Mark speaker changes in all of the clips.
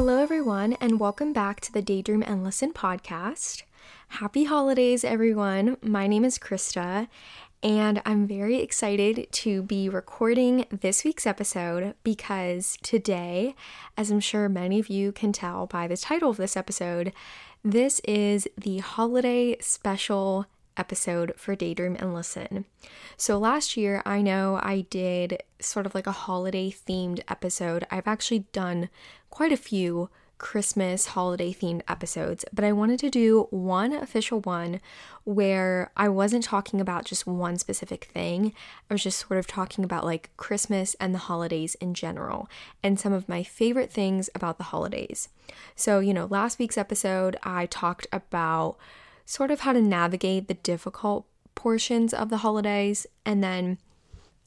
Speaker 1: Hello, everyone, and welcome back to the Daydream and Listen podcast. Happy holidays, everyone. My name is Krista, and I'm very excited to be recording this week's episode because today, as I'm sure many of you can tell by the title of this episode, this is the holiday special episode for Daydream and Listen. So last year, I know I did sort of like a holiday themed episode. I've actually done quite a few Christmas holiday themed episodes, but I wanted to do one official one where I wasn't talking about just one specific thing. I was just sort of talking about like Christmas and the holidays in general and some of my favorite things about the holidays. So, you know, last week's episode, I talked about sort of how to navigate the difficult portions of the holidays. And then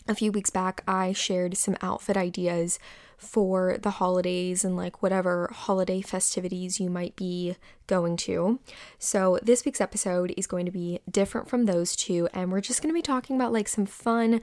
Speaker 1: a few weeks back, I shared some outfit ideas for the holidays and like whatever holiday festivities you might be going to. So, this week's episode is going to be different from those two, and we're just going to be talking about like some fun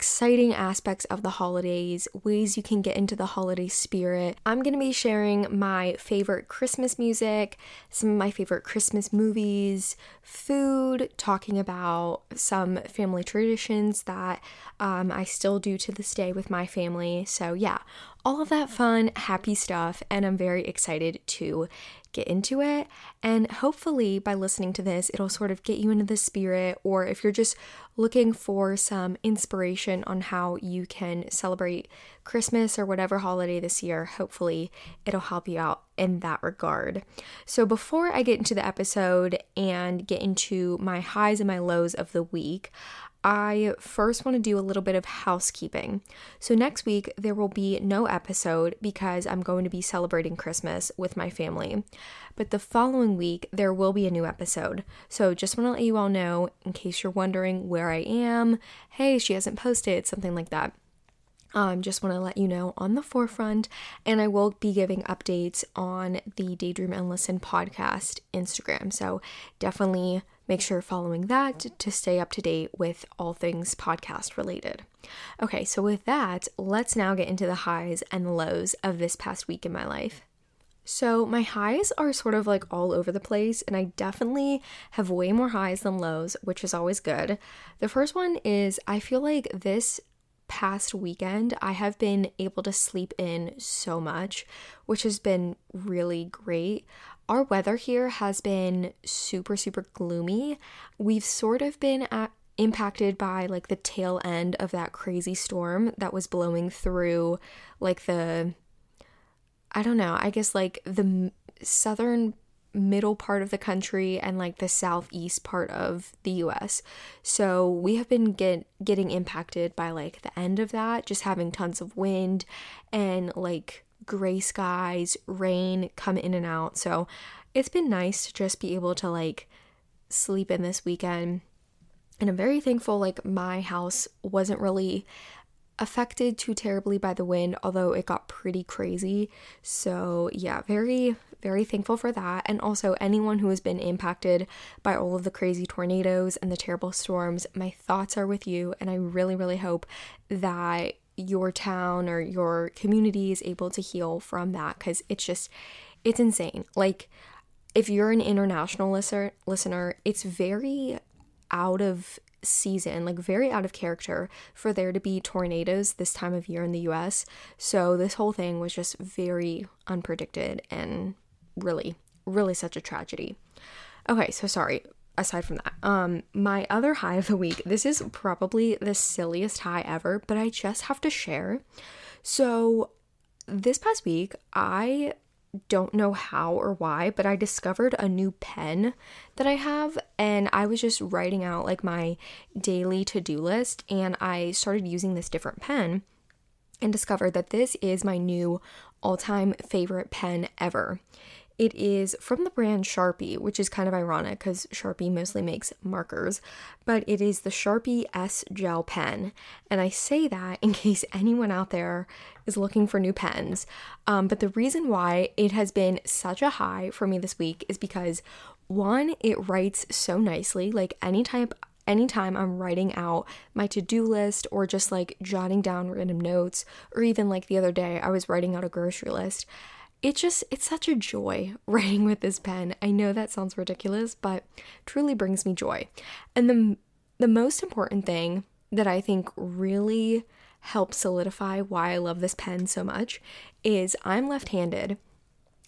Speaker 1: exciting aspects of the holidays, ways you can get into the holiday spirit. I'm going to be sharing my favorite Christmas music, some of my favorite Christmas movies, food, talking about some family traditions that um, I still do to this day with my family. So, yeah, all of that fun, happy stuff, and I'm very excited to get into it. And hopefully, by listening to this, it'll sort of get you into the spirit, or if you're just looking for some inspiration on how you can celebrate Christmas or whatever holiday this year, hopefully, it'll help you out in that regard. So, before I get into the episode and get into my highs and my lows of the week, I first want to do a little bit of housekeeping. So, next week, there will be no episode because I'm going to be celebrating Christmas with my family. But the following week, there will be a new episode. So, just want to let you all know in case you're wondering where I am hey, she hasn't posted, something like that. Um, just want to let you know on the forefront, and I will be giving updates on the Daydream and Listen podcast Instagram. So definitely make sure you're following that to stay up to date with all things podcast related. Okay, so with that, let's now get into the highs and lows of this past week in my life. So, my highs are sort of like all over the place, and I definitely have way more highs than lows, which is always good. The first one is I feel like this past weekend, I have been able to sleep in so much, which has been really great. Our weather here has been super, super gloomy. We've sort of been at, impacted by like the tail end of that crazy storm that was blowing through like the, I don't know, I guess like the southern middle part of the country and like the southeast part of the US. So we have been get getting impacted by like the end of that, just having tons of wind and like gray skies, rain come in and out. So it's been nice to just be able to like sleep in this weekend. And I'm very thankful like my house wasn't really affected too terribly by the wind, although it got pretty crazy. So, yeah, very, very thankful for that. And also, anyone who has been impacted by all of the crazy tornadoes and the terrible storms, my thoughts are with you. And I really, really hope that your town or your community is able to heal from that because it's just, it's insane. Like, if you're an international listener, listener, it's very out of season, like very out of character for there to be tornadoes this time of year in the US. So this whole thing was just very unpredicted and really, really such a tragedy. Okay, so sorry. Aside from that, um, my other high of the week, this is probably the silliest high ever, but I just have to share. So, this past week, I don't know how or why, but I discovered a new pen that I have, and I was just writing out like my daily to do list, and I started using this different pen and discovered that this is my new all time favorite pen ever. It is from the brand Sharpie, which is kind of ironic because Sharpie mostly makes markers, but it is the Sharpie S Gel Pen. And I say that in case anyone out there is looking for new pens. Um, but the reason why it has been such a high for me this week is because one, it writes so nicely. Like anytime anytime I'm writing out my to do list or just like jotting down random notes, or even like the other day, I was writing out a grocery list it just it's such a joy writing with this pen. I know that sounds ridiculous, but truly brings me joy. And the the most important thing that I think really helps solidify why I love this pen so much is I'm left-handed.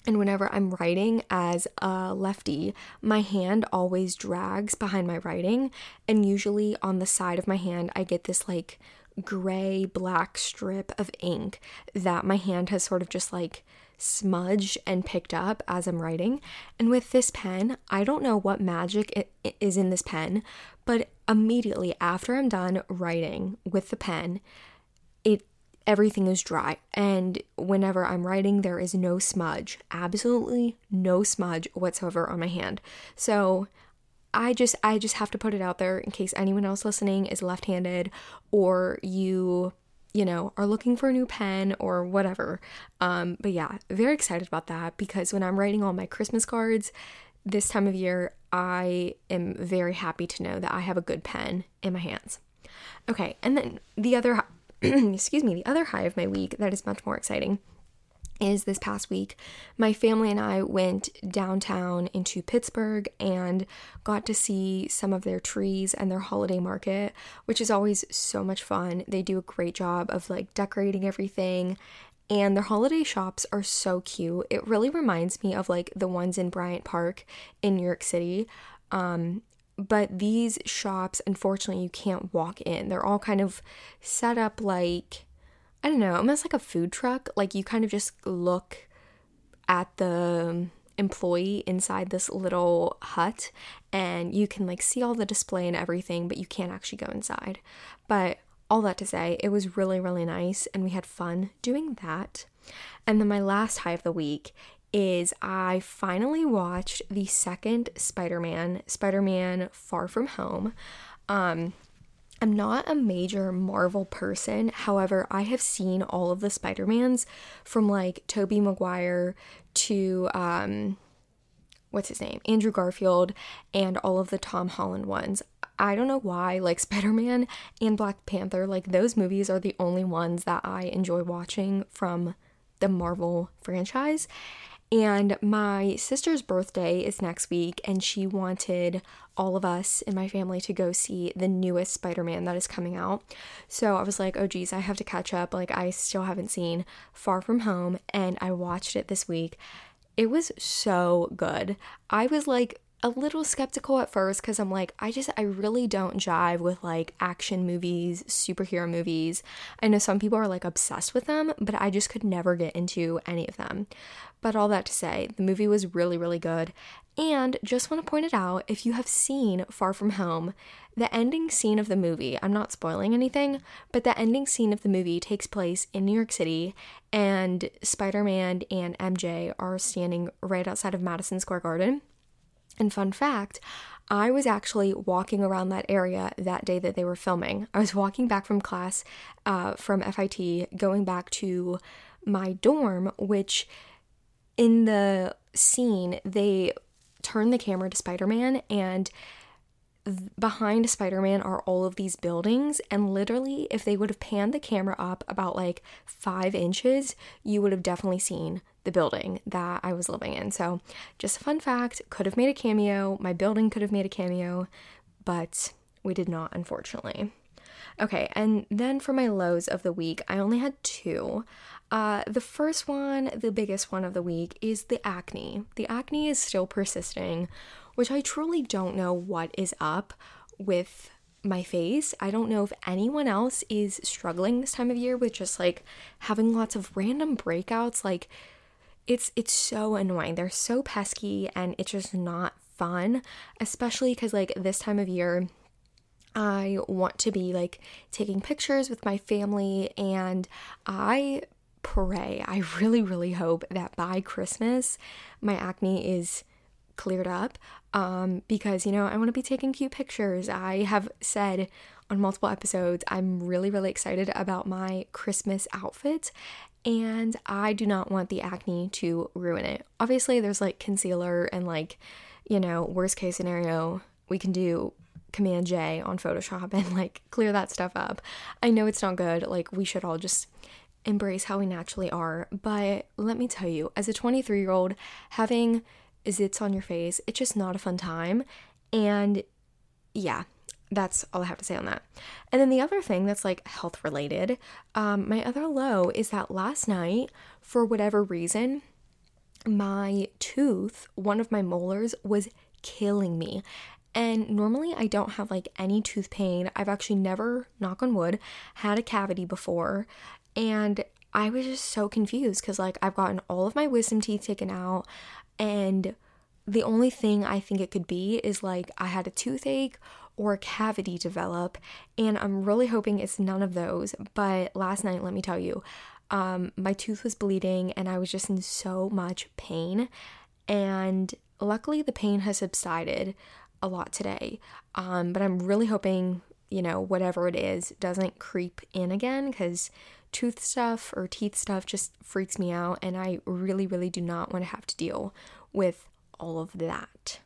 Speaker 1: And whenever I'm writing as a lefty, my hand always drags behind my writing. And usually on the side of my hand, I get this like gray black strip of ink that my hand has sort of just like smudged and picked up as I'm writing. And with this pen, I don't know what magic is in this pen, but immediately after I'm done writing with the pen, it everything is dry and whenever I'm writing there is no smudge, absolutely no smudge whatsoever on my hand. So I just I just have to put it out there in case anyone else listening is left-handed or you you know are looking for a new pen or whatever. Um but yeah, very excited about that because when I'm writing all my Christmas cards this time of year, I am very happy to know that I have a good pen in my hands. Okay, and then the other excuse me, the other high of my week that is much more exciting is this past week, my family and I went downtown into Pittsburgh and got to see some of their trees and their holiday market, which is always so much fun. They do a great job of like decorating everything, and their holiday shops are so cute. It really reminds me of like the ones in Bryant Park in New York City. Um, but these shops, unfortunately, you can't walk in. They're all kind of set up like I don't know, almost like a food truck. Like you kind of just look at the employee inside this little hut and you can like see all the display and everything, but you can't actually go inside. But all that to say, it was really, really nice and we had fun doing that. And then my last high of the week is I finally watched the second Spider Man, Spider Man Far From Home. Um, I'm not a major Marvel person. However, I have seen all of the Spider-Mans from like Tobey Maguire to um what's his name? Andrew Garfield and all of the Tom Holland ones. I don't know why, like Spider Man and Black Panther, like those movies are the only ones that I enjoy watching from the Marvel franchise. And my sister's birthday is next week, and she wanted all of us in my family to go see the newest Spider Man that is coming out. So I was like, oh geez, I have to catch up. Like, I still haven't seen Far From Home, and I watched it this week. It was so good. I was like a little skeptical at first because I'm like, I just, I really don't jive with like action movies, superhero movies. I know some people are like obsessed with them, but I just could never get into any of them. But all that to say, the movie was really, really good. And just want to point it out if you have seen Far From Home, the ending scene of the movie, I'm not spoiling anything, but the ending scene of the movie takes place in New York City, and Spider Man and MJ are standing right outside of Madison Square Garden. And fun fact, I was actually walking around that area that day that they were filming. I was walking back from class uh, from FIT, going back to my dorm, which in the scene, they turn the camera to Spider Man and behind Spider-Man are all of these buildings. And literally if they would have panned the camera up about like five inches you would have definitely seen the building that I was living in. So just a fun fact could have made a cameo. My building could have made a cameo but we did not unfortunately. Okay and then for my lows of the week I only had two uh, the first one, the biggest one of the week, is the acne. The acne is still persisting, which I truly don't know what is up with my face. I don't know if anyone else is struggling this time of year with just like having lots of random breakouts. Like it's it's so annoying. They're so pesky and it's just not fun, especially cuz like this time of year I want to be like taking pictures with my family and I pray. I really really hope that by Christmas my acne is cleared up um, because, you know, I want to be taking cute pictures. I have said on multiple episodes, I'm really, really excited about my Christmas outfit and I do not want the acne to ruin it. Obviously, there's like concealer and like, you know, worst case scenario, we can do Command J on Photoshop and like clear that stuff up. I know it's not good. Like, we should all just embrace how we naturally are. But let me tell you, as a 23 year old, having zits on your face, it's just not a fun time. And yeah, that's all I have to say on that. And then the other thing that's like health related, um, my other low is that last night, for whatever reason, my tooth, one of my molars, was killing me. And normally I don't have like any tooth pain. I've actually never, knock on wood, had a cavity before. And I was just so confused because like I've gotten all of my wisdom teeth taken out and the only thing I think it could be is like I had a toothache or a cavity develop, and I'm really hoping it's none of those. But last night, let me tell you, um, my tooth was bleeding and I was just in so much pain. And luckily, the pain has subsided a lot today. Um, but I'm really hoping, you know, whatever it is doesn't creep in again because tooth stuff or teeth stuff just freaks me out. And I really, really do not want to have to deal with all of that.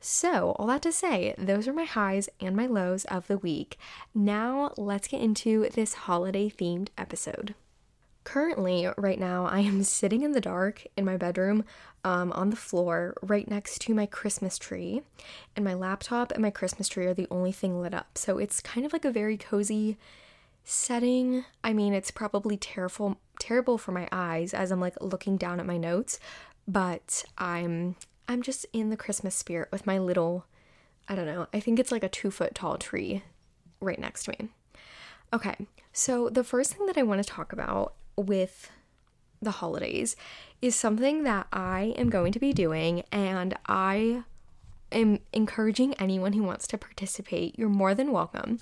Speaker 1: So, all that to say, those are my highs and my lows of the week. Now, let's get into this holiday themed episode. Currently, right now, I am sitting in the dark in my bedroom um, on the floor right next to my Christmas tree, and my laptop and my Christmas tree are the only thing lit up. So, it's kind of like a very cozy setting. I mean, it's probably terrible terrible for my eyes as I'm like looking down at my notes, but I'm I'm just in the Christmas spirit with my little, I don't know, I think it's like a two foot tall tree right next to me. Okay, so the first thing that I want to talk about with the holidays is something that I am going to be doing, and I am encouraging anyone who wants to participate. You're more than welcome.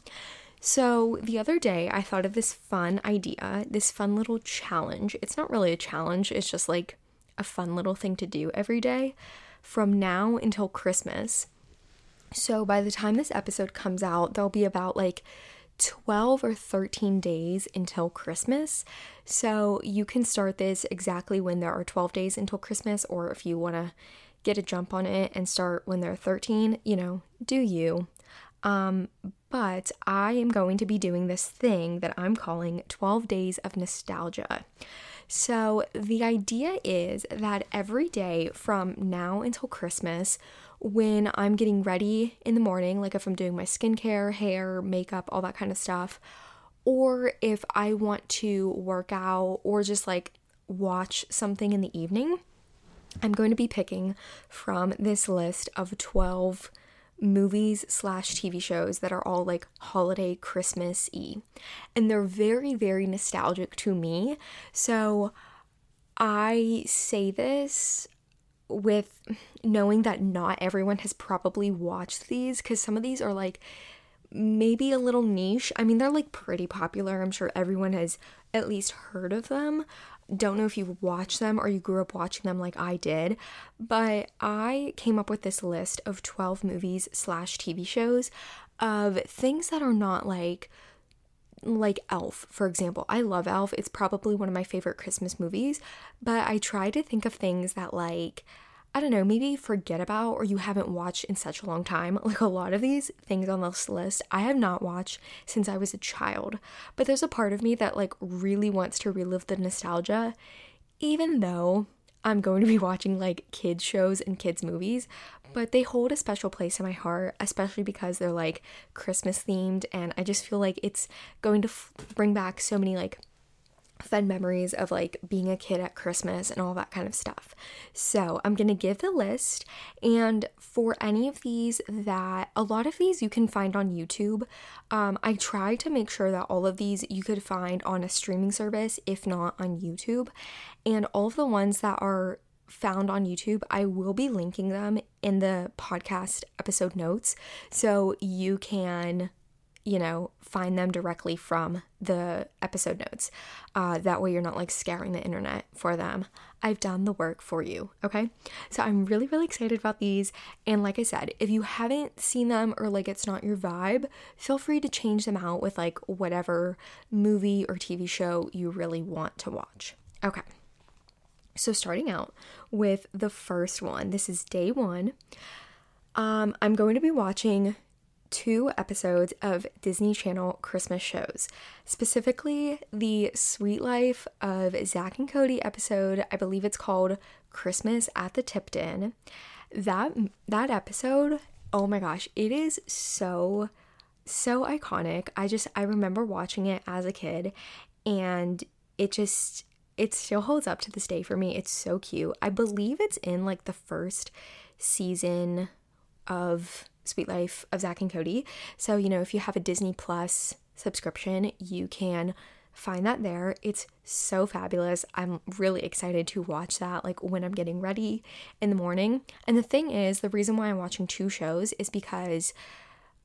Speaker 1: So, the other day, I thought of this fun idea, this fun little challenge. It's not really a challenge, it's just like a fun little thing to do every day from now until Christmas. So by the time this episode comes out, there'll be about like 12 or 13 days until Christmas. So you can start this exactly when there are 12 days until Christmas, or if you want to get a jump on it and start when there are 13, you know, do you. Um, but I am going to be doing this thing that I'm calling 12 Days of Nostalgia. So, the idea is that every day from now until Christmas, when I'm getting ready in the morning, like if I'm doing my skincare, hair, makeup, all that kind of stuff, or if I want to work out or just like watch something in the evening, I'm going to be picking from this list of 12 movies slash TV shows that are all like holiday Christmas y. And they're very, very nostalgic to me. So I say this with knowing that not everyone has probably watched these because some of these are like maybe a little niche. I mean, they're like pretty popular. I'm sure everyone has at least heard of them, don't know if you've watched them or you grew up watching them like I did, but I came up with this list of 12 movies slash TV shows of things that are not like like Elf, for example. I love Elf. It's probably one of my favorite Christmas movies, but I try to think of things that like I don't know, maybe forget about or you haven't watched in such a long time. Like a lot of these things on this list, I have not watched since I was a child. But there's a part of me that like really wants to relive the nostalgia, even though I'm going to be watching like kids shows and kids movies, but they hold a special place in my heart, especially because they're like Christmas themed and I just feel like it's going to f- bring back so many like fun memories of like being a kid at Christmas and all that kind of stuff. So I'm gonna give the list, and for any of these that a lot of these you can find on YouTube. Um, I try to make sure that all of these you could find on a streaming service, if not on YouTube, and all of the ones that are found on YouTube, I will be linking them in the podcast episode notes so you can you know, find them directly from the episode notes. Uh, that way, you're not like scouring the internet for them. I've done the work for you, okay? So, I'm really, really excited about these. And like I said, if you haven't seen them or like it's not your vibe, feel free to change them out with like whatever movie or TV show you really want to watch. Okay. So, starting out with the first one, this is day one. Um, I'm going to be watching two episodes of Disney Channel Christmas shows, specifically the Suite Life of Zack and Cody episode. I believe it's called Christmas at the Tipton. That that episode, oh my gosh, it is so so iconic. I just I remember watching it as a kid and it just it still holds up to this day for me. It's so cute. I believe it's in like the first season of Suite Life of Zack and Cody. So, you know, if you have a Disney Plus subscription, you can find that there. It's so fabulous. I'm really excited to watch that like when I'm getting ready in the morning. And the thing is, the reason why I'm watching two shows is because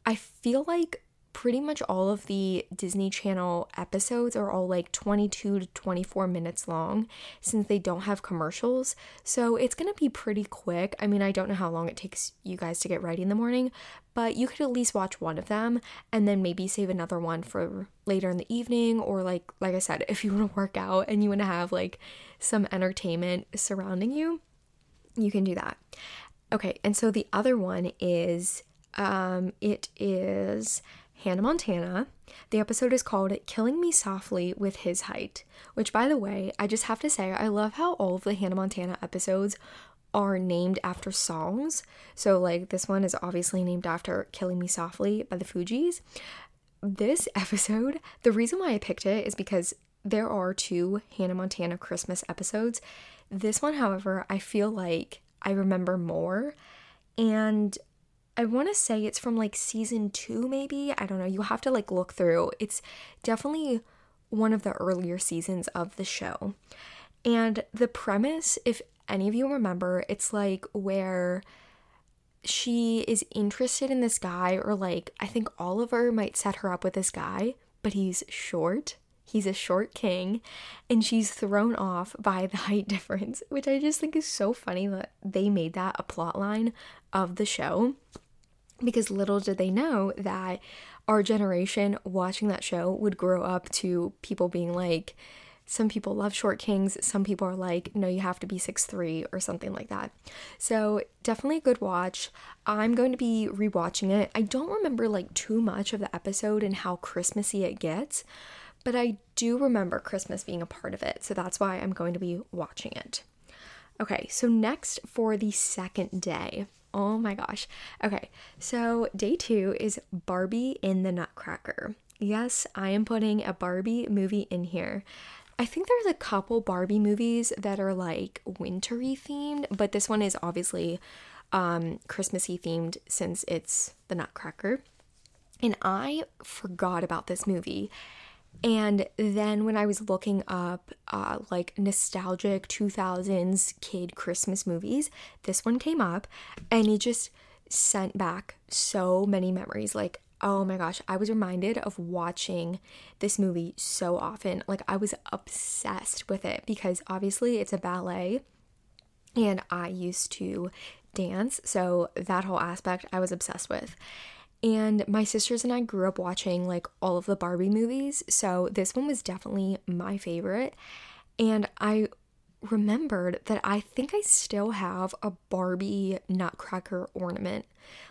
Speaker 1: I feel like pretty much all of the Disney Channel episodes are all like 22 to 24 minutes long since they don't have commercials. So it's going to be pretty quick. I mean, I don't know how long it takes you guys to get ready in the morning, but you could at least watch one of them and then maybe save another one for later in the evening or like like I said, if you want to work out and you want to have like some entertainment surrounding you, you can do that. Okay, and so the other one is um it is Hannah Montana. The episode is called Killing Me Softly with His Height, which, by the way, I just have to say, I love how all of the Hannah Montana episodes are named after songs. So, like, this one is obviously named after Killing Me Softly by the Fugees. This episode, the reason why I picked it is because there are two Hannah Montana Christmas episodes. This one, however, I feel like I remember more. And I want to say it's from like season two, maybe. I don't know. You have to like look through. It's definitely one of the earlier seasons of the show. And the premise, if any of you remember, it's like where she is interested in this guy, or like I think Oliver might set her up with this guy, but he's short. He's a short king, and she's thrown off by the height difference, which I just think is so funny that they made that a plot line of the show because little did they know that our generation watching that show would grow up to people being like, some people love short kings, some people are like, no, you have to be six three or something like that. So, definitely a good watch. I'm going to be rewatching it. I don't remember like too much of the episode and how Christmassy it gets, but I do remember Christmas being a part of it. So, that's why I'm going to be watching it. Okay, so next for the second day. Oh my gosh. Okay, so day two is Barbie in the Nutcracker. Yes, I am putting a Barbie movie in here. I think there's a couple Barbie movies that are like wintry themed, but this one is obviously um, Christmassy themed since it's the Nutcracker. And I forgot about this movie and then when I was looking up uh, like nostalgic 2000s kid Christmas movies, this one came up and it just sent back so many memories. Like, oh my gosh, I was reminded of watching this movie so often. Like, I was obsessed with it because obviously it's a ballet and I used to dance. So that whole aspect I was obsessed with. And my sisters and I grew up watching like all of the Barbie movies, so this one was definitely my favorite. And I remembered that I think I still have a Barbie Nutcracker ornament.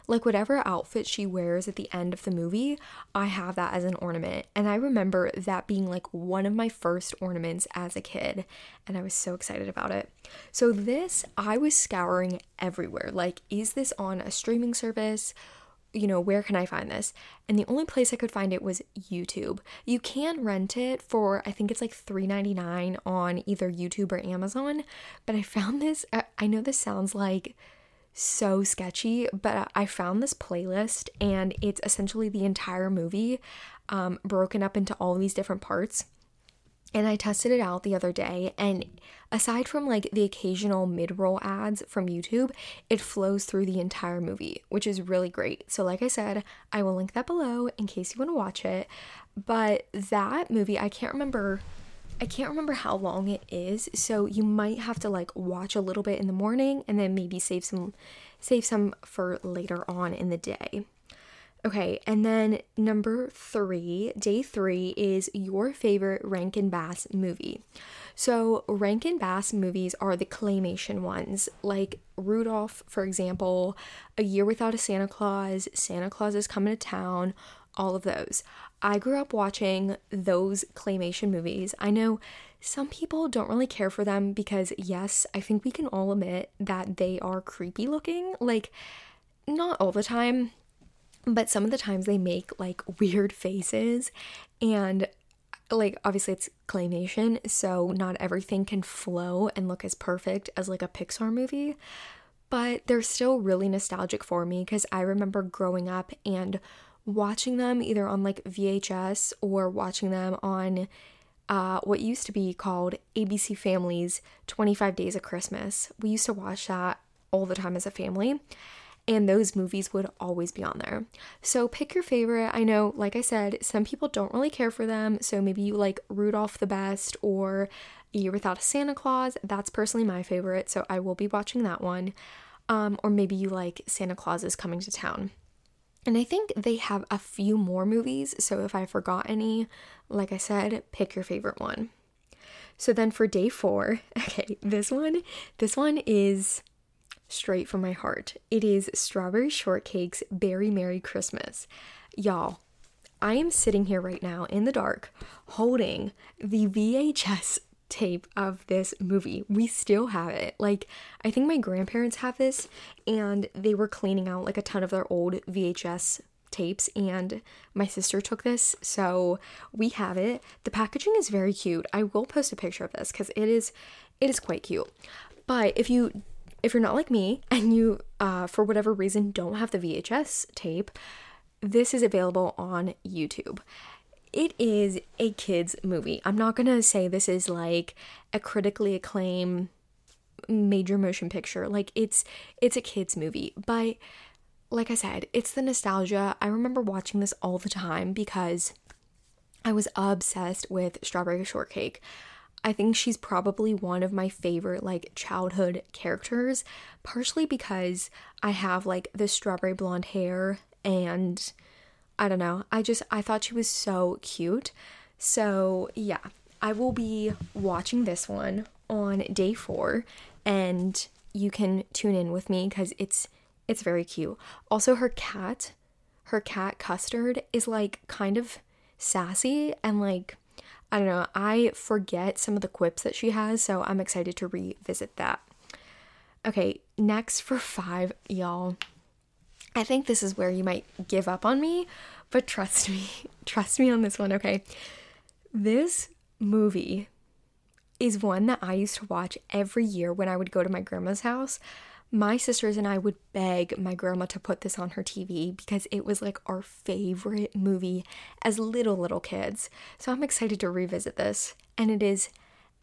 Speaker 1: Like whatever outfit she wears at the end of the movie, I have that as an ornament. And I remember that being like one of my first ornaments as a kid, and I was so excited about it. So this I was scouring everywhere. Like is this on a streaming service? You know, where can I find this? And the only place I could find it was YouTube. You can rent it for I think it's like $3.99 on either YouTube or Amazon, but I found this I know this sounds like so sketchy, but I found this playlist and it's essentially the entire movie um, broken up into all these different parts. And I tested it out the other day, and aside from like the occasional mid roll ads from YouTube, it flows through the entire movie, which is really great. So, like I said, I will link that below in case you want to watch it. But that movie, I can't remember. I can't remember how long it is, so you might have to like watch a little bit in the morning and then maybe save some save some for later on in the day. Okay, and then number three, day three, is your favorite Rankin Bass movie. So, Rankin Bass movies are the claymation ones, like Rudolph, for example, A Year Without a Santa Claus, Santa Claus is Coming to Town, all of those. I grew up watching those claymation movies. I know some people don't really care for them because, yes, I think we can all admit that they are creepy looking. Like, not all the time, but some of the times they make like weird faces and like obviously it's claymation so not everything can flow and look as perfect as like a Pixar movie but they're still really nostalgic for me because I remember growing up and watching them either on like VHS or watching them on uh, what used to be called ABC Family's 25 Days of Christmas. We used to watch that all the time as a family and those movies would always be on there. So pick your favorite. I know, like I said, some people don't really care for them, so maybe you like Rudolph the Best or A Year Without a Santa Claus. That's personally my favorite, so I will be watching that one. Um, or maybe you like Santa Claus is Coming to Town. And I think they have a few more movies, so if I forgot any, like I said, pick your favorite one. So then for day four, okay, this one, this one is straight from my heart. It is Strawberry Shortcake's Berry Merry Christmas. Y'all, I am sitting here right now in the dark holding the VHS tape of this movie. We still have it. Like, I think my grandparents have this, and they were cleaning out like a ton of their old VHS tapes and my sister took this so we have it the packaging is very cute i will post a picture of this because it is it is quite cute but if you if you're not like me and you, uh, for whatever reason, don't have the VHS tape, this is available on YouTube. It is a kids' movie. I'm not gonna say this is like a critically acclaimed major motion picture. Like it's it's a kids' movie, but like I said, it's the nostalgia. I remember watching this all the time because I was obsessed with Strawberry Shortcake. I think she's probably one of my favorite like childhood characters, partially because I have like the strawberry blonde hair and I don't know. I just I thought she was so cute. So, yeah, I will be watching this one on day 4 and you can tune in with me cuz it's it's very cute. Also her cat, her cat Custard is like kind of sassy and like I don't know, I forget some of the quips that she has, so I'm excited to revisit that. Okay, next for five, y'all. I think this is where you might give up on me, but trust me, trust me on this one, okay? This movie is one that I used to watch every year when I would go to my grandma's house my sisters and I would beg my grandma to put this on her TV because it was like our favorite movie as little, little kids. So I'm excited to revisit this. And it is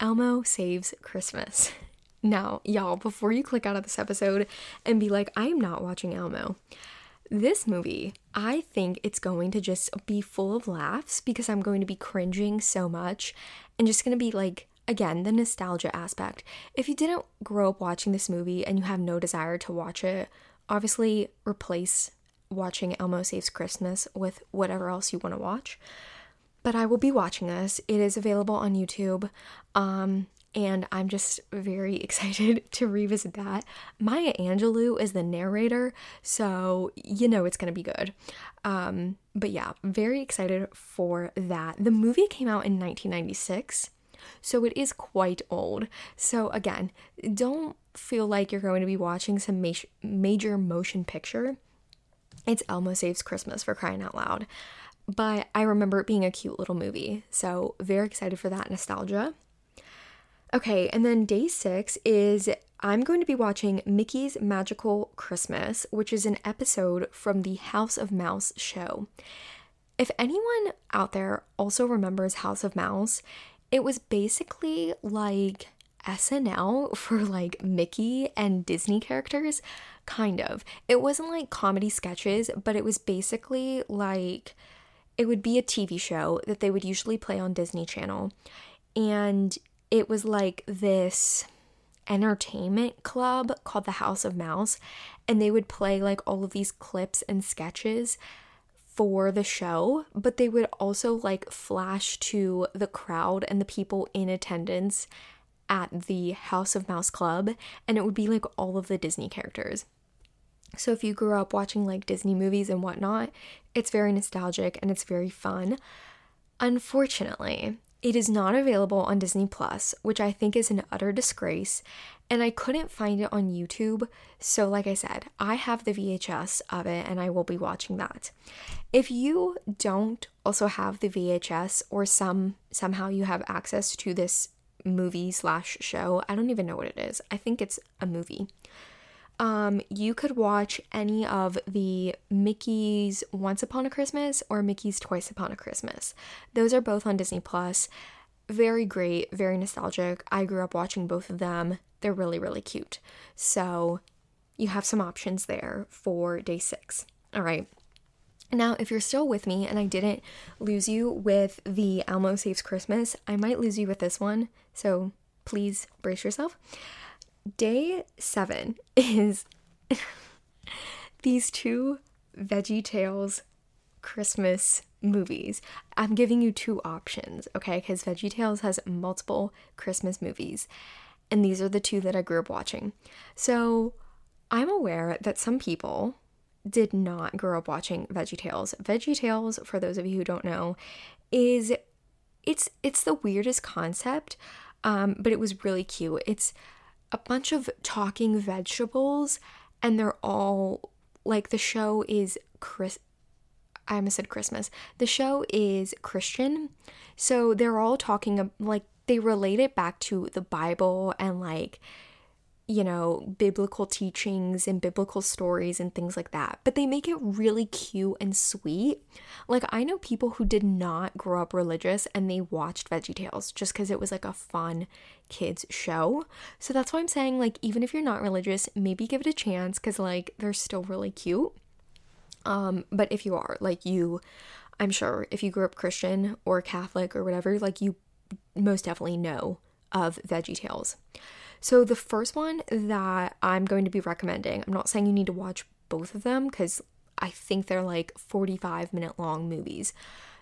Speaker 1: Elmo Saves Christmas. Now, y'all, before you click out of this episode and be like, I am not watching Elmo, this movie, I think it's going to just be full of laughs because I'm going to be cringing so much and just going to be like again, the nostalgia aspect. If you didn't grow up watching this movie and you have no desire to watch it, obviously replace watching Elmo Saves Christmas with whatever else you want to watch. But I will be watching this. It is available on YouTube. Um, and I'm just very excited to revisit that. Maya Angelou is the narrator, so you know it's to be good. Um, but yeah, very excited for that. The movie came out in 1996 so it is quite old. So again, don't feel like you're going to be watching some ma- major motion picture. It's Elmo Saves Christmas for crying out loud. But I remember it being a cute little movie. So very excited for that nostalgia. Okay, and then day six is I'm going to be watching Mickey's Magical Christmas, which is an episode from the House of Mouse show. If anyone out there also remembers House of Mouse, it was basically like SNL for like Mickey and Disney characters, kind of. It wasn't like comedy sketches, but it was basically like it would be a TV show that they would usually play on Disney Channel. And it was like this entertainment club called the House of Mouse. And they would play like all of these clips and sketches for the show, but they would also like flash to the crowd and the people in attendance at the House of Mouse Club, and it would be like all of the Disney characters. So if you grew up watching like Disney movies and whatnot, it's very nostalgic and it's very fun. Unfortunately, it is not available on Disney Plus, which I think is an utter disgrace, and I couldn't find it on YouTube. So, like I said, I have the VHS of it and I will be watching that. If you don't also have the VHS or some somehow you have access to this movie slash show, I don't even know what it is. I think it's a movie. Um, you could watch any of the Mickey's Once Upon a Christmas or Mickey's Twice Upon a Christmas. Those are both on Disney Plus. Very great, very nostalgic. I grew up watching both of them. They're really, really cute. So you have some options there for day six. All right. Now, if you're still with me and I didn't lose you with the Elmo Saves Christmas, I might lose you with this one. So please brace yourself. Day seven is these two Veggie Tales Christmas movies. I'm giving you two options, okay? Because Veggie Tales has multiple Christmas movies, and these are the two that I grew up watching. So I'm aware that some people did not grow up watching Veggie Tales. Veggie Tales, for those of you who don't know, is it's it's the weirdest concept, um, but it was really cute. It's a bunch of talking vegetables, and they're all like the show is Chris. I almost said Christmas. The show is Christian, so they're all talking like they relate it back to the Bible and like you know, biblical teachings and biblical stories and things like that. But they make it really cute and sweet. Like, I know people who did not grow up religious and they watched Veggie Tales just because it was like a fun kids show. So that's why I'm saying, like, even if you're not religious, maybe give it a chance because, like, they're still really cute. Um, but if you are, like, you, I'm sure if you grew up Christian or Catholic or whatever, like, you most definitely know of Veggie Tales. So, the first one that I'm going to be recommending, I'm not saying you need to watch both of them because I think they're like 45 minute long movies.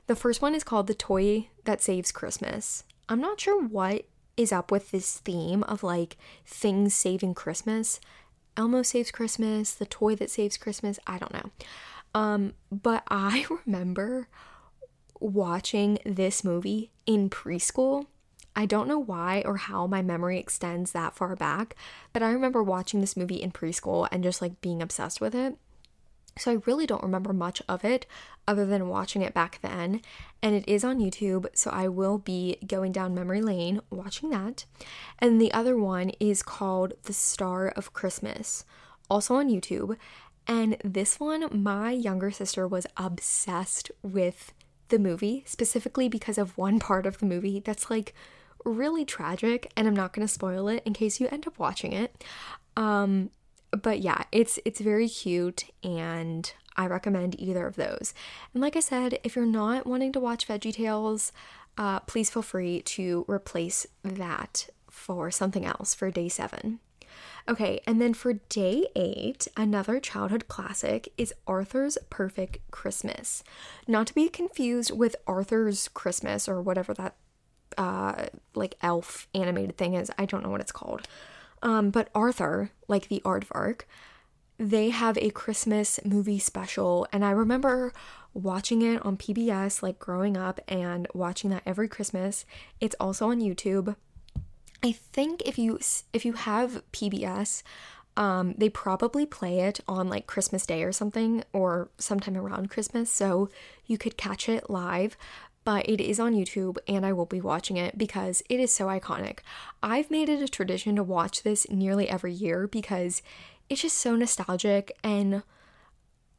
Speaker 1: The first one is called The Toy That Saves Christmas. I'm not sure what is up with this theme of like things saving Christmas. Elmo saves Christmas, the toy that saves Christmas, I don't know. Um, but I remember watching this movie in preschool I don't know why or how my memory extends that far back, but I remember watching this movie in preschool and just like being obsessed with it. So I really don't remember much of it other than watching it back then. And it is on YouTube, so I will be going down memory lane watching that. And the other one is called The Star of Christmas, also on YouTube. And this one, my younger sister was obsessed with the movie, specifically because of one part of the movie that's like really tragic and I'm not going to spoil it in case you end up watching it. Um but yeah, it's it's very cute and I recommend either of those. And like I said, if you're not wanting to watch Veggie Tales, uh, please feel free to replace that for something else for day seven. Okay, and then for day eight, another childhood classic is Arthur's Perfect Christmas. Not to be confused with Arthur's Christmas or whatever that uh, like elf animated thing is. I don't know what it's called. Um, but Arthur, like the aardvark, they have a Christmas movie special, and I remember watching it on PBS like growing up and watching that every Christmas. It's also on YouTube. I think if you if you have PBS, um, they probably play it on like Christmas Day or something, or sometime around Christmas, so you could catch it live but it is on YouTube and I will be watching it because it is so iconic. I've made it a tradition to watch this nearly every year because it's just so nostalgic and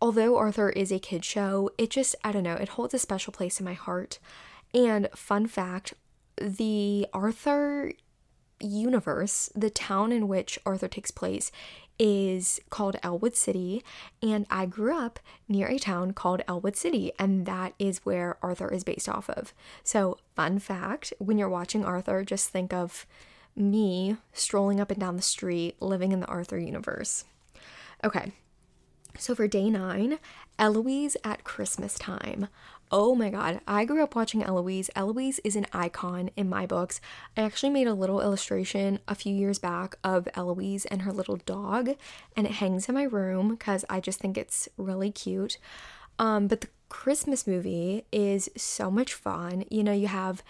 Speaker 1: although Arthur is a kid show, it just I don't know, it holds a special place in my heart. And fun fact, the Arthur universe, the town in which Arthur takes place, is called Elwood City, and I grew up near a town called Ellwood City, and that is where Arthur is based off of. So, fun fact when you're watching Arthur, just think of me strolling up and down the street living in the Arthur universe. Okay, So for day nine, Eloise at Christmas time. Oh my god, I grew up watching Eloise. Eloise is an icon in my books. I actually made a little illustration a few years back of Eloise and her little dog, and it hangs in my room because I just think it's really cute. Um, but the Christmas movie is so much fun. You know, you have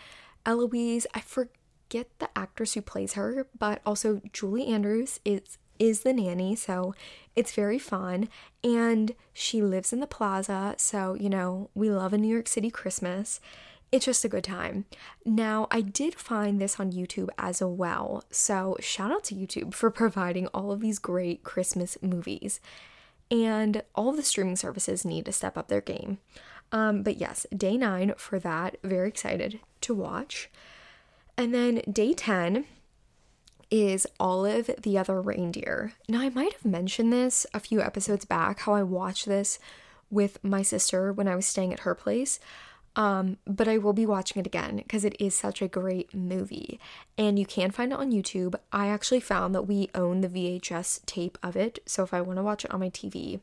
Speaker 1: Eloise, I forget the actress who plays her, but also Julie Andrews is is the nanny, so it's very fun. And she lives in the plaza, so you know, we love a New York City Christmas. It's just a good time. Now, I did find this on YouTube as well, so shout out to YouTube for providing all of these great Christmas movies. And all the streaming services need to step up their game. Um, but yes, day nine for that. Very excited to watch. And then day 10 is Olive the Other Reindeer. Now, I might have mentioned this a few episodes back how I watched this with my sister when I was staying at her place. Um, but I will be watching it again because it is such a great movie. And you can find it on YouTube. I actually found that we own the VHS tape of it. So if I want to watch it on my TV,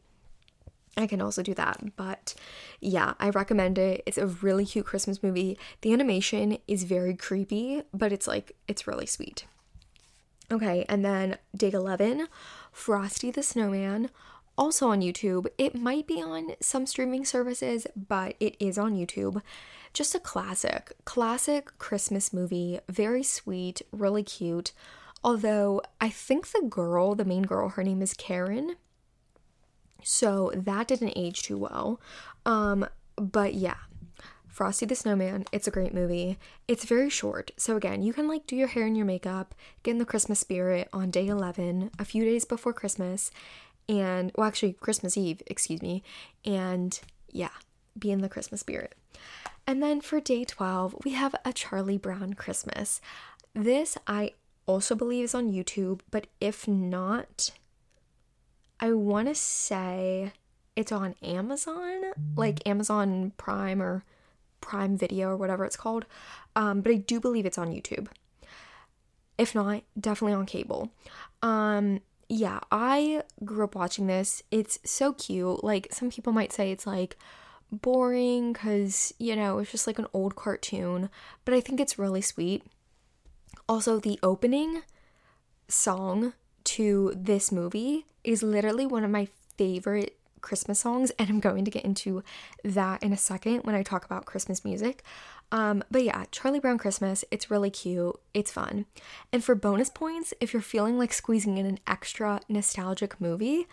Speaker 1: I can also do that. But yeah, I recommend it. It's a really cute Christmas movie. The animation is very creepy, but it's like, it's really sweet. Okay, and then day 11, Frosty the Snowman, also on YouTube. It might be on some streaming services, but it is on YouTube. Just a classic, classic Christmas movie. Very sweet, really cute. Although I think the girl, the main girl, her name is Karen. So that didn't age too well. Um, but yeah, Frosty the Snowman, it's a great movie. It's very short. So again, you can like do your hair and your makeup, get in the Christmas spirit on day 11, a few days before Christmas, and well actually Christmas Eve, excuse me. And yeah, be in the Christmas spirit. And then for day 12, we have a Charlie Brown Christmas. This I also believe is on YouTube, but if not, I want to say it's on Amazon, like Amazon Prime or Prime Video or whatever it's called. Um, but I do believe it's on YouTube. If not, definitely on cable. Um, yeah, I grew up watching this. It's so cute. Like, some people might say it's like boring because, you know, it's just like an old cartoon, but I think it's really sweet. Also, the opening song to this movie is literally one of my favorite Christmas songs, and I'm going to get into that in a second when I talk about Christmas music. Um, but yeah, Charlie Brown Christmas, it's really cute, it's fun. And for bonus points, if you're feeling like squeezing in an extra nostalgic movie,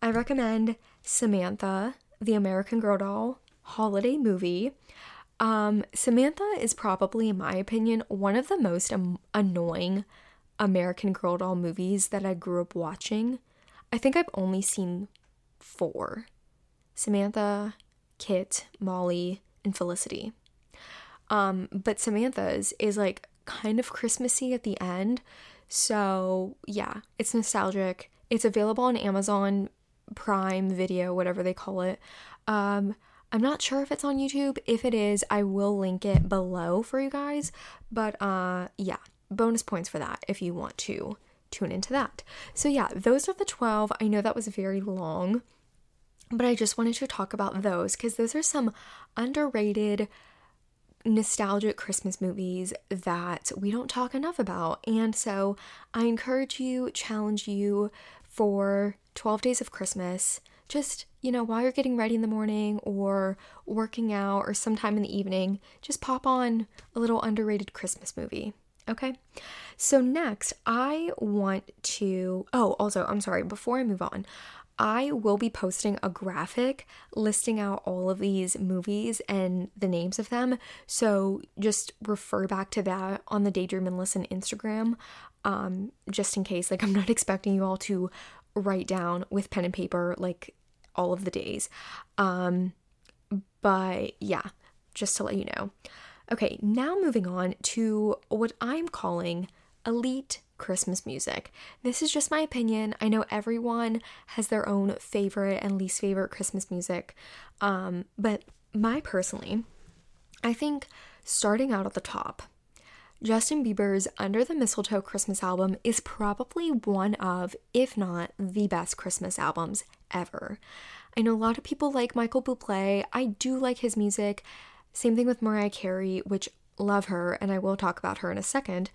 Speaker 1: I recommend Samantha, the American Girl doll holiday movie. Um, Samantha is probably, in my opinion, one of the most annoying American Girl doll movies that I grew up watching. I think I've only seen four Samantha, Kit, Molly, and Felicity. Um, but Samantha's is like kind of Christmassy at the end. So, yeah, it's nostalgic. It's available on Amazon Prime Video, whatever they call it. Um, I'm not sure if it's on YouTube. If it is, I will link it below for you guys. But uh yeah, bonus points for that if you want to tune into that. So, yeah, those are the 12. I know that was very long, but I just wanted to talk about those because those are some underrated, nostalgic Christmas movies that we don't talk enough about. And so, I encourage you, challenge you for 12 days of Christmas. Just, you know, while you're getting ready in the morning or working out or sometime in the evening, just pop on a little underrated Christmas movie. Okay. So, next, I want to. Oh, also, I'm sorry, before I move on, I will be posting a graphic listing out all of these movies and the names of them. So, just refer back to that on the Daydream and Listen Instagram, um, just in case. Like, I'm not expecting you all to write down with pen and paper, like, all of the days. Um, but yeah, just to let you know. Okay, now moving on to what I'm calling elite Christmas music. This is just my opinion. I know everyone has their own favorite and least favorite Christmas music. Um, but my personally, I think starting out at the top, Justin Bieber's Under the Mistletoe Christmas album is probably one of, if not the best Christmas albums ever. I know a lot of people like Michael Bublé. I do like his music. Same thing with Mariah Carey, which love her and I will talk about her in a second.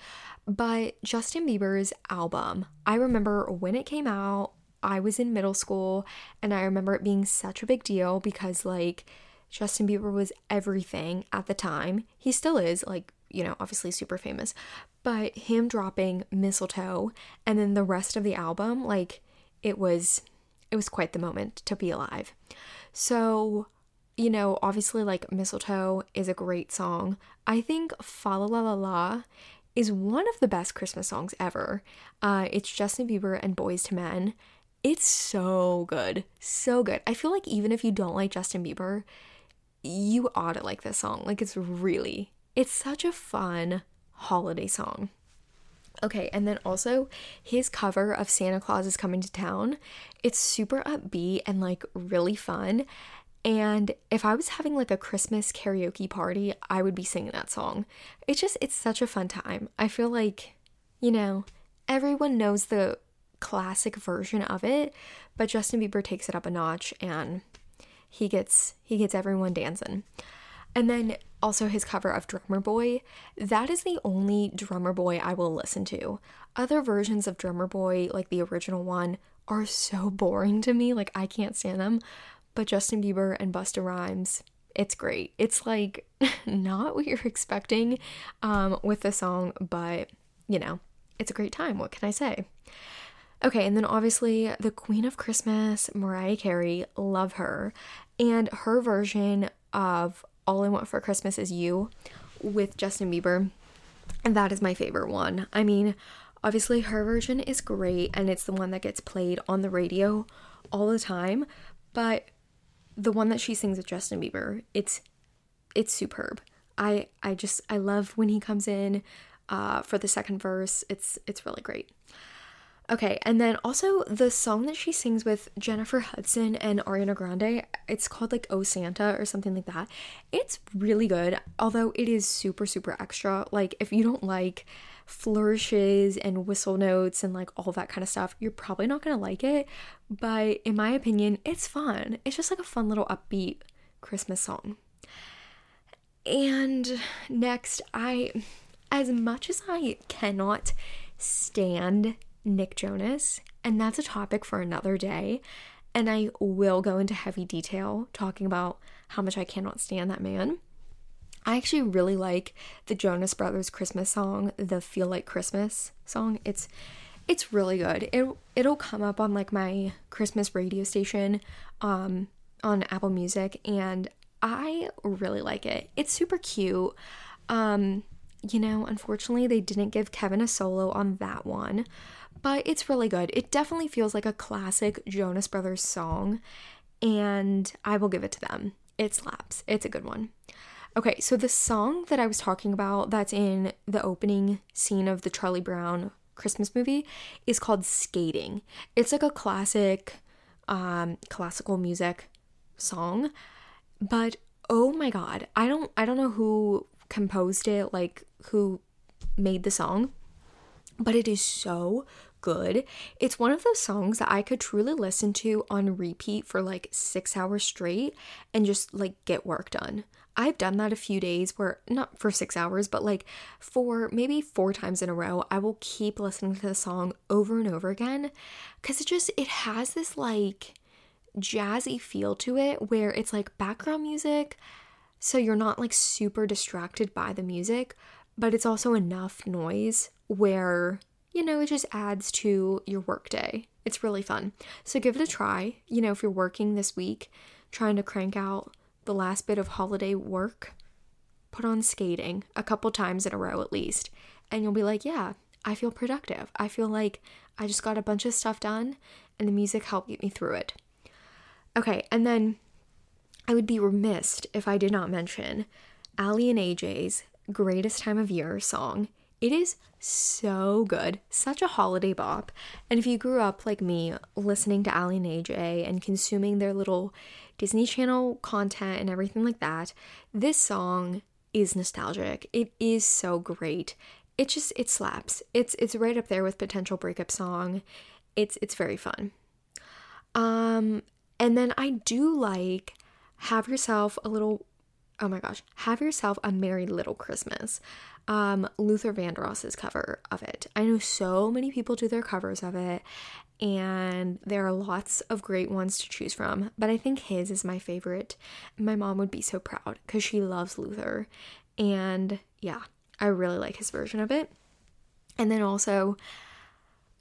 Speaker 1: But Justin Bieber's album, I remember when it came out, I was in middle school and I remember it being such a big deal because like Justin Bieber was everything at the time. He still is, like, you know, obviously super famous. But him dropping Mistletoe and then the rest of the album, like, it was it was quite the moment to be alive. So, you know, obviously like Mistletoe is a great song. I think Fa La La La La is one of the best Christmas songs ever. Uh, it's Justin Bieber and Boyz II Men. It's so good. So good. I feel like even if you don't like Justin Bieber, you ought to like this song. Like it's really, it's such a fun holiday song. Okay, and then also his cover of Santa Claus is Coming to Town. It's super upbeat and like really fun. And if I was having like a Christmas karaoke party, I would be singing that song. It's just, it's such a fun time. I feel like, you know, everyone knows the classic version of it, but Justin Bieber takes it up a notch and he gets he gets everyone dancing. And then also his cover of Drummer Boy. That is the only Drummer Boy I will listen to. Other versions of Drummer Boy, like the original one, are so boring to me. Like I can't stand them. But Justin Bieber and Busta Rhymes, it's great. It's like not what you're expecting um, with the song, but you know, it's a great time. What can I say? Okay, and then obviously the Queen of Christmas, Mariah Carey, love her. And her version of All I Want for Christmas Is You with Justin Bieber, and that is my favorite one. I mean, obviously her version is great and it's the one that gets played on the radio all the time, but the one that she sings with Justin Bieber, it's it's superb. I I just I love when he comes in uh, for the second verse. It's it's really great. Okay, and then also the song that she sings with Jennifer Hudson and Ariana Grande, it's called like Oh Santa or something like that. It's really good, although it is super, super extra. Like, if you don't like flourishes and whistle notes and like all that kind of stuff, you're probably not gonna like it. But in my opinion, it's fun. It's just like a fun little upbeat Christmas song. And next, I, as much as I cannot stand Nick Jonas, and that's a topic for another day. And I will go into heavy detail talking about how much I cannot stand that man. I actually really like the Jonas Brothers Christmas song, the Feel Like Christmas song. It's it's really good. It it'll come up on like my Christmas radio station um on Apple Music and I really like it. It's super cute. Um you know, unfortunately they didn't give Kevin a solo on that one but it's really good. It definitely feels like a classic Jonas Brothers song, and I will give it to them. It slaps. It's a good one. Okay, so the song that I was talking about that's in the opening scene of the Charlie Brown Christmas movie is called Skating. It's like a classic um classical music song, but oh my god, I don't I don't know who composed it, like who made the song, but it is so good. It's one of those songs that I could truly listen to on repeat for like six hours straight and just like get work done. I've done that a few days where, not for six hours, but like for maybe four times in a row, I will keep listening to the song over and over again because it just, it has this like jazzy feel to it where it's like background music. So you're not like super distracted by the music, but it's also enough noise where you know, it just adds to your workday. It's really fun. So give it a try. You know, if you're working this week, trying to crank out the last bit of holiday work, put on skating a couple times in a row at least. And you'll be like, yeah, I feel productive. I feel like I just got a bunch of stuff done and the music helped get me through it. Okay, and then I would be remiss if I did not mention Aly and AJ's Greatest Time of Year song. It is so good, such a holiday bop. And if you grew up like me, listening to Aly and AJ and consuming their little Disney Channel content and everything like that, this song is nostalgic. It is so great. It just it slaps. It's it's right up there with potential breakup song. It's it's very fun. Um, and then I do like Have Yourself a Little, oh my gosh, Have Yourself a Merry Little Christmas. Um, Luther Vandross's cover of it. I know so many people do their covers of it, and there are lots of great ones to choose from, but I think his is my favorite. My mom would be so proud because she loves Luther, and yeah, I really like his version of it. And then also,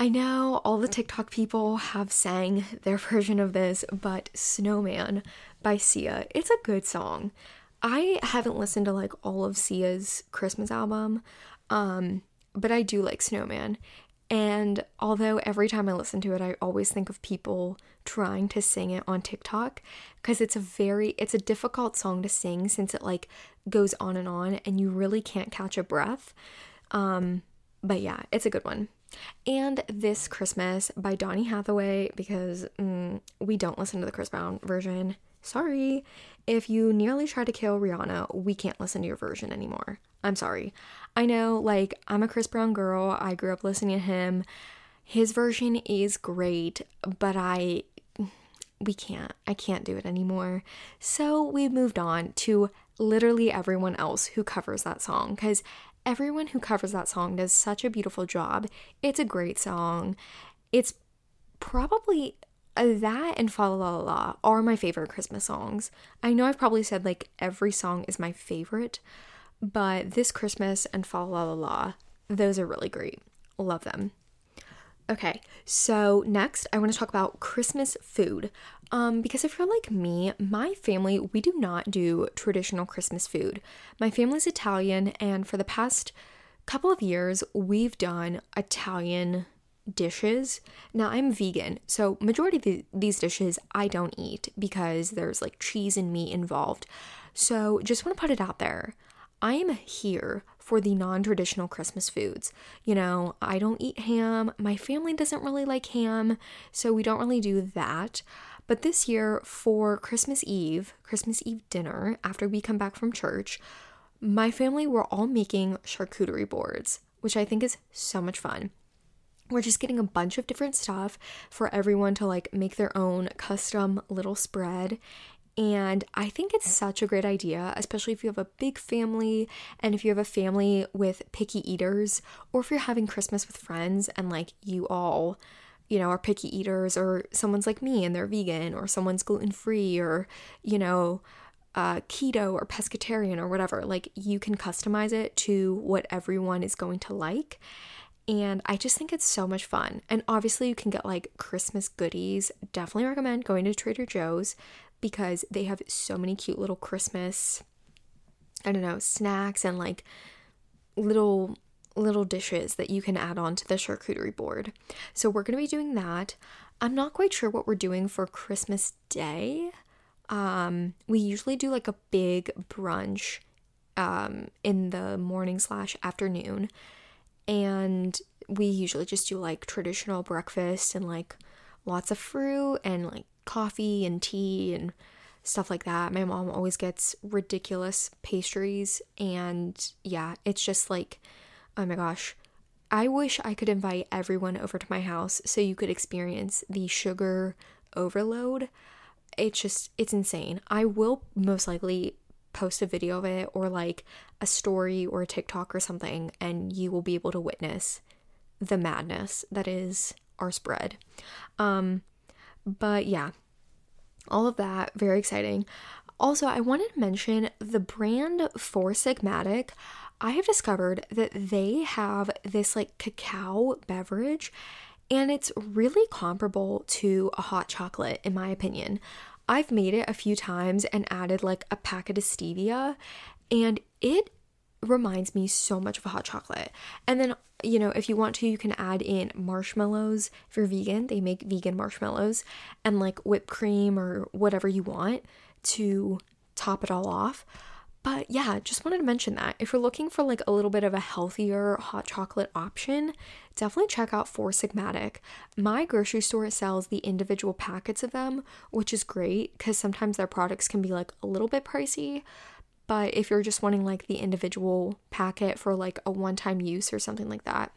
Speaker 1: I know all the TikTok people have sang their version of this, but Snowman by Sia, it's a good song. I haven't listened to like all of Sia's Christmas album, um, but I do like Snowman. And although every time I listen to it, I always think of people trying to sing it on TikTok because it's a very it's a difficult song to sing since it like goes on and on and you really can't catch a breath. Um, but yeah, it's a good one. And This Christmas by Donny Hathaway because mm, we don't listen to the Chris Brown version. Sorry. If you nearly try to kill Rihanna, we can't listen to your version anymore. I'm sorry. I know, like, I'm a Chris Brown girl. I grew up listening to him. His version is great, but I. We can't. I can't do it anymore. So we moved on to literally everyone else who covers that song because everyone who covers that song does such a beautiful job. It's a great song. It's probably that and Fa La La La are my favorite Christmas songs. I know I've probably said like every song is my favorite, but this Christmas and Fa La La La, those are really great. Love them. Okay, so next I want to talk about Christmas food. Um, because if you're like me, my family, we do not do traditional Christmas food. My family's Italian, and for the past couple of years, we've done Italian dishes. Now I'm vegan, so majority of the, these dishes I don't eat because there's like cheese and meat involved. So just want to put it out there. I am here for the non-traditional Christmas foods. You know, I don't eat ham. My family doesn't really like ham, so we don't really do that. But this year for Christmas Eve, Christmas Eve dinner, after we come back from church, my family were all making charcuterie boards, which I think is so much fun we're just getting a bunch of different stuff for everyone to like make their own custom little spread. And I think it's such a great idea, especially if you have a big family and if you have a family with picky eaters, or if you're having Christmas with friends and like you all, you know, are picky eaters, or someone's like me and they're vegan, or someone's gluten free, or, you know, uh, keto or pescatarian or whatever. Like you can customize it to what everyone is going to like. And I just think it's so much fun. And obviously, you can get like Christmas goodies. Definitely recommend going to Trader Joe's because they have so many cute little Christmas, I don't know, snacks and like little little dishes that you can add on to the charcuterie board. So we're going to be doing that. I'm not quite sure what we're doing for Christmas Day. Um, we usually do like a big brunch um, in the morning slash afternoon and we usually just do like traditional breakfast and like lots of fruit and like coffee and tea and stuff like that. My mom always gets ridiculous pastries and yeah, it's just like oh my gosh. I wish I could invite everyone over to my house so you could experience the sugar overload. It's just it's insane. I will most likely post a video of it or like a story or a TikTok or something, and you will be able to witness the madness that is our spread. Um, but yeah, all of that, very exciting. Also, I wanted to mention the brand Four Sigmatic. I have discovered that they have this like cacao beverage and it's really comparable to a hot chocolate, in my opinion. I've made it a few times and added like a packet of stevia, and it reminds me so much of a hot chocolate. And then, you know, if you want to, you can add in marshmallows. If you're vegan, they make vegan marshmallows and like whipped cream or whatever you want to top it all off. But yeah, just wanted to mention that. If you're looking for like a little bit of a healthier hot chocolate option, definitely check out Four Sigmatic. My grocery store sells the individual packets of them, which is great because sometimes their products can be like a little bit pricey. But if you're just wanting like the individual packet for like a one time use or something like that,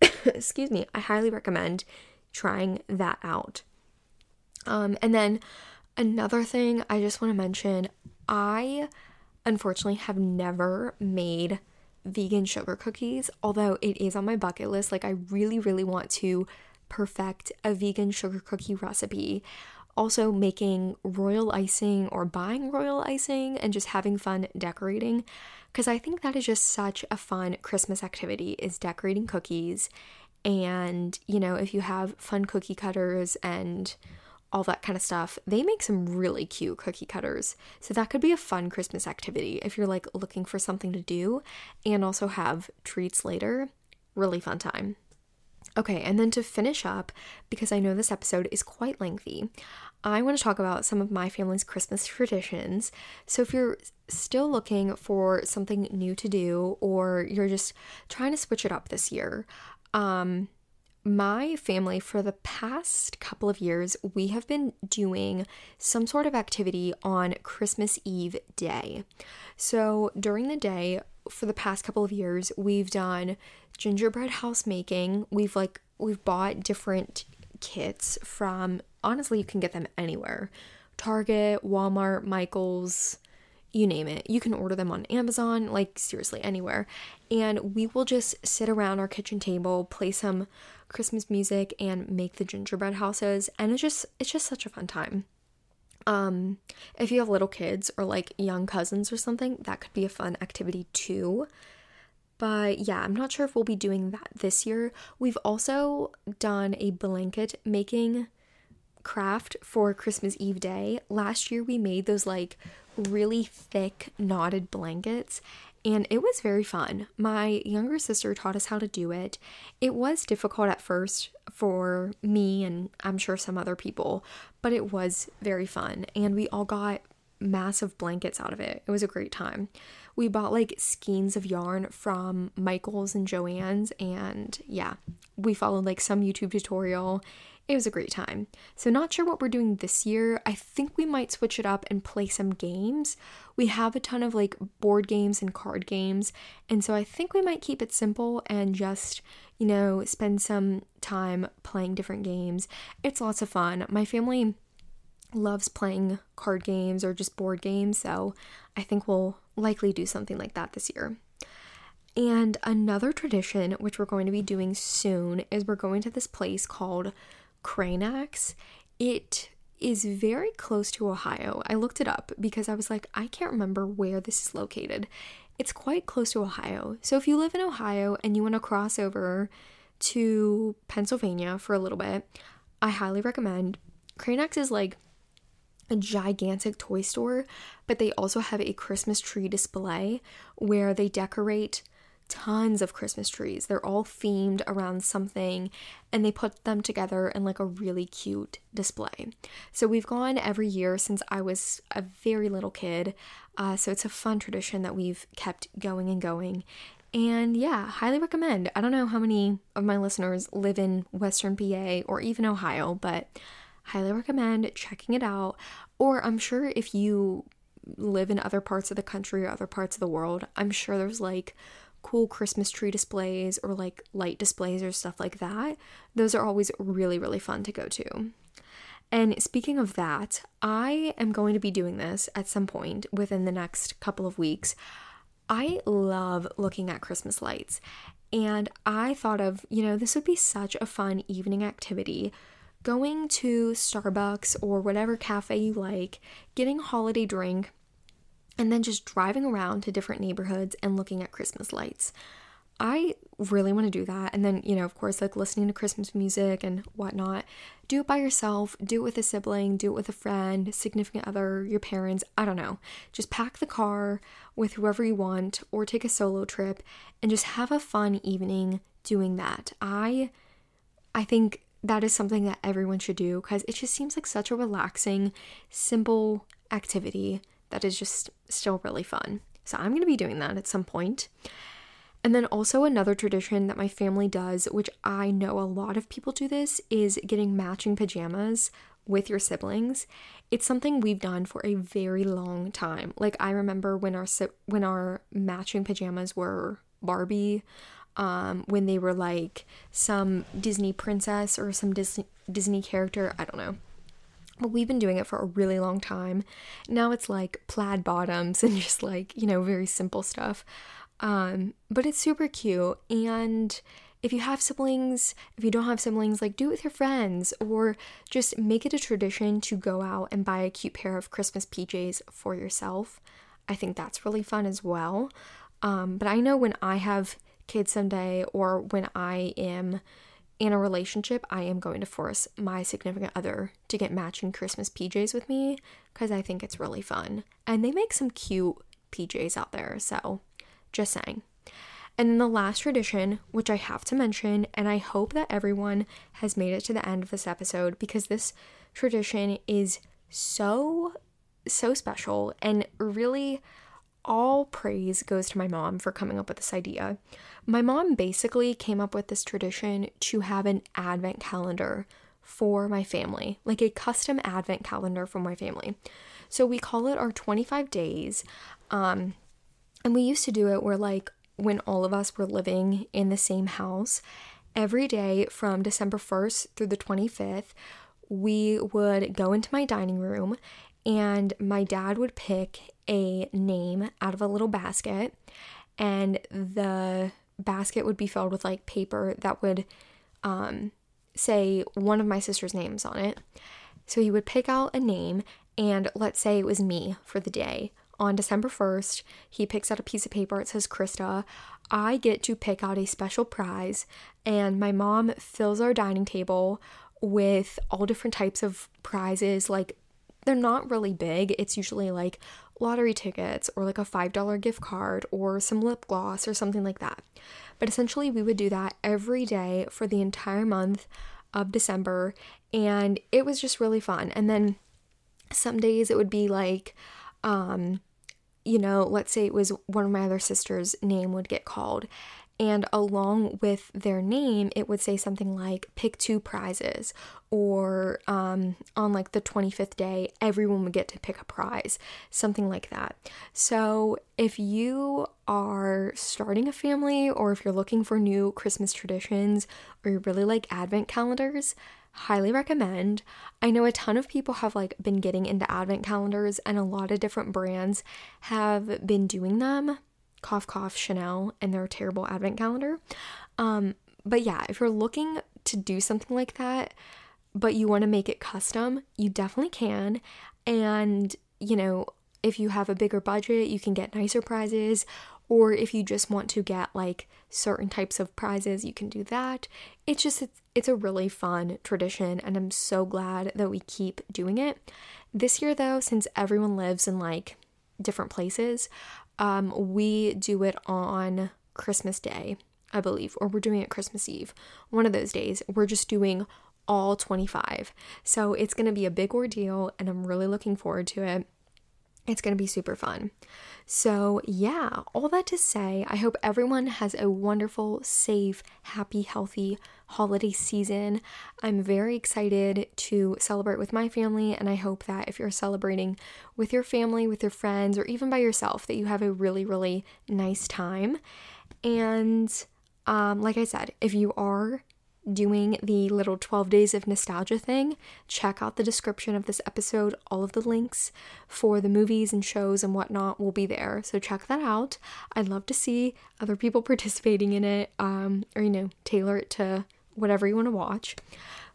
Speaker 1: excuse me, I highly recommend trying that out. Um, and then another thing I just want to mention I unfortunately have never made vegan sugar cookies, although it is on my bucket list. Like, I really, really want to perfect a vegan sugar cookie recipe. Also, making royal icing or buying royal icing and just having fun decorating because I think that is just such a fun Christmas activity is decorating cookies and you know if you have fun cookie cutters and all that kind of stuff. They make some really cute cookie cutters. So that could be a fun Christmas activity if you're like looking for something to do and also have treats later. Really fun time. Okay, and then to finish up, because I know this episode is quite lengthy, I want to talk about some of my family's Christmas traditions. So, if you're still looking for something new to do or you're just trying to switch it up this year, um, my family, for the past couple of years, we have been doing some sort of activity on Christmas Eve day. So, during the day, for the past couple of years, we've done gingerbread house making. We've like, we've bought different kits from, honestly, you can get them anywhere Target, Walmart, Michael's, you name it. You can order them on Amazon, like seriously, anywhere. And we will just sit around our kitchen table, play some Christmas music and make the gingerbread houses and it's just it's just such a fun time. Um if you have little kids or like young cousins or something, that could be a fun activity too. But yeah, I'm not sure if we'll be doing that this year. We've also done a blanket making craft for Christmas Eve day. Last year we made those like really thick knotted blankets and it was very fun. My younger sister taught us how to do it. It was difficult at first for me and I'm sure some other people, but it was very fun. And we all got massive blankets out of it. It was a great time. We bought like skeins of yarn from Michael's and Joann's, and yeah, we followed like some YouTube tutorial it was a great time. So, not sure what we're doing this year. I think we might switch it up and play some games. We have a ton of like board games and card games, and so I think we might keep it simple and just, you know, spend some time playing different games. It's lots of fun. My family loves playing card games or just board games, so I think we'll likely do something like that this year. And another tradition, which we're going to be doing soon, is we're going to this place called Kraynak's, it is very close to Ohio. I looked it up because I was like, I can't remember where this is located. It's quite close to Ohio. So if you live in Ohio and you want to cross over to Pennsylvania for a little bit, I highly recommend. Kraynak's is like a gigantic toy store, but they also have a Christmas tree display where they decorate tons of Christmas trees. They're all themed around something and they put them together in like a really cute display. So we've gone every year since I was a very little kid. Uh, so it's a fun tradition that we've kept going and going. And yeah, highly recommend. I don't know how many of my listeners live in Western PA or even Ohio, but highly recommend checking it out. Or I'm sure if you live in other parts of the country or other parts of the world, I'm sure there's like cool Christmas tree displays or like light displays or stuff like that. Those are always really, really fun to go to. And speaking of that, I am going to be doing this at some point within the next couple of weeks. I love looking at Christmas lights. And I thought of, you know, this would be such a fun evening activity. Going to Starbucks or whatever cafe you like, getting a holiday drink, and then just driving around to different neighborhoods and looking at Christmas lights. I really want to do that. And then, you know, of course, like listening to Christmas music and whatnot. Do it by yourself, do it with a sibling, do it with a friend, significant other, your parents. I don't know. Just pack the car with whoever you want or take a solo trip and just have a fun evening doing that. I I think that is something that everyone should do because it just seems like such a relaxing, simple activity that is just still really fun. So I'm going to be doing that at some point. And then also another tradition that my family does, which I know a lot of people do this, is getting matching pajamas with your siblings. It's something we've done for a very long time. Like I remember when our when our matching pajamas were Barbie, um, when they were like some Disney princess or some Disney Disney character. I don't know but we've been doing it for a really long time. Now it's like plaid bottoms and just like, you know, very simple stuff. Um, but it's super cute. And if you have siblings, if you don't have siblings, like do it with your friends or just make it a tradition to go out and buy a cute pair of Christmas PJs for yourself. I think that's really fun as well. Um, but I know when I have kids someday or when I am in a relationship, I am going to force my significant other to get matching Christmas PJs with me because I think it's really fun. And they make some cute PJs out there, so just saying. And then the last tradition, which I have to mention, and I hope that everyone has made it to the end of this episode because this tradition is so, so special and really all praise goes to my mom for coming up with this idea. My mom basically came up with this tradition to have an advent calendar for my family, like a custom advent calendar for my family. So we call it our 25 days. Um, and we used to do it where, like, when all of us were living in the same house, every day from December 1st through the 25th, we would go into my dining room and my dad would pick a name out of a little basket, and the basket would be filled with like paper that would um, say one of my sister's names on it. So he would pick out a name, and let's say it was me for the day. On December 1st, he picks out a piece of paper. It says Krista. I get to pick out a special prize, and my mom fills our dining table with all different types of prizes like they're not really big. It's usually like lottery tickets or like a $5 gift card or some lip gloss or something like that. But essentially, we would do that every day for the entire month of December, and it was just really fun. And then some days it would be like, um, you know, let's say it was one of my other sisters' name would get called, and along with their name, it would say something like pick two prizes, or um, on like the 25th day, everyone would get to pick a prize, something like that. So, if you are starting a family, or if you're looking for new Christmas traditions, or you really like advent calendars, highly recommend. I know a ton of people have like been getting into advent calendars and a lot of different brands have been doing them cough cough Chanel and their terrible advent calendar. Um, but yeah, if you're looking to do something like that, but you want to make it custom, you definitely can. And, you know, if you have a bigger budget, you can get nicer prizes. Or if you just want to get like certain types of prizes, you can do that. It's just, it's, it's a really fun tradition, and I'm so glad that we keep doing it. This year, though, since everyone lives in like different places, um, we do it on Christmas Day, I believe, or we're doing it Christmas Eve. One of those days. We're just doing all 25. So it's going to be a big ordeal, and I'm really looking forward to it. It's going to be super fun. So, yeah, all that to say, I hope everyone has a wonderful, safe, happy, healthy holiday season. I'm very excited to celebrate with my family, and I hope that if you're celebrating with your family, with your friends, or even by yourself, that you have a really, really nice time. And um, like I said, if you are doing the little 12 days of nostalgia thing, check out the description of this episode. All of the links for the movies and shows and whatnot will be there. So check that out. I'd love to see other people participating in it, um, or you know, tailor it to whatever you want to watch.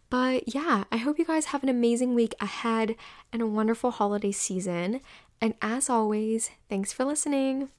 Speaker 1: But yeah, I hope you guys have an amazing week ahead and a wonderful holiday season. And as always, thanks for listening.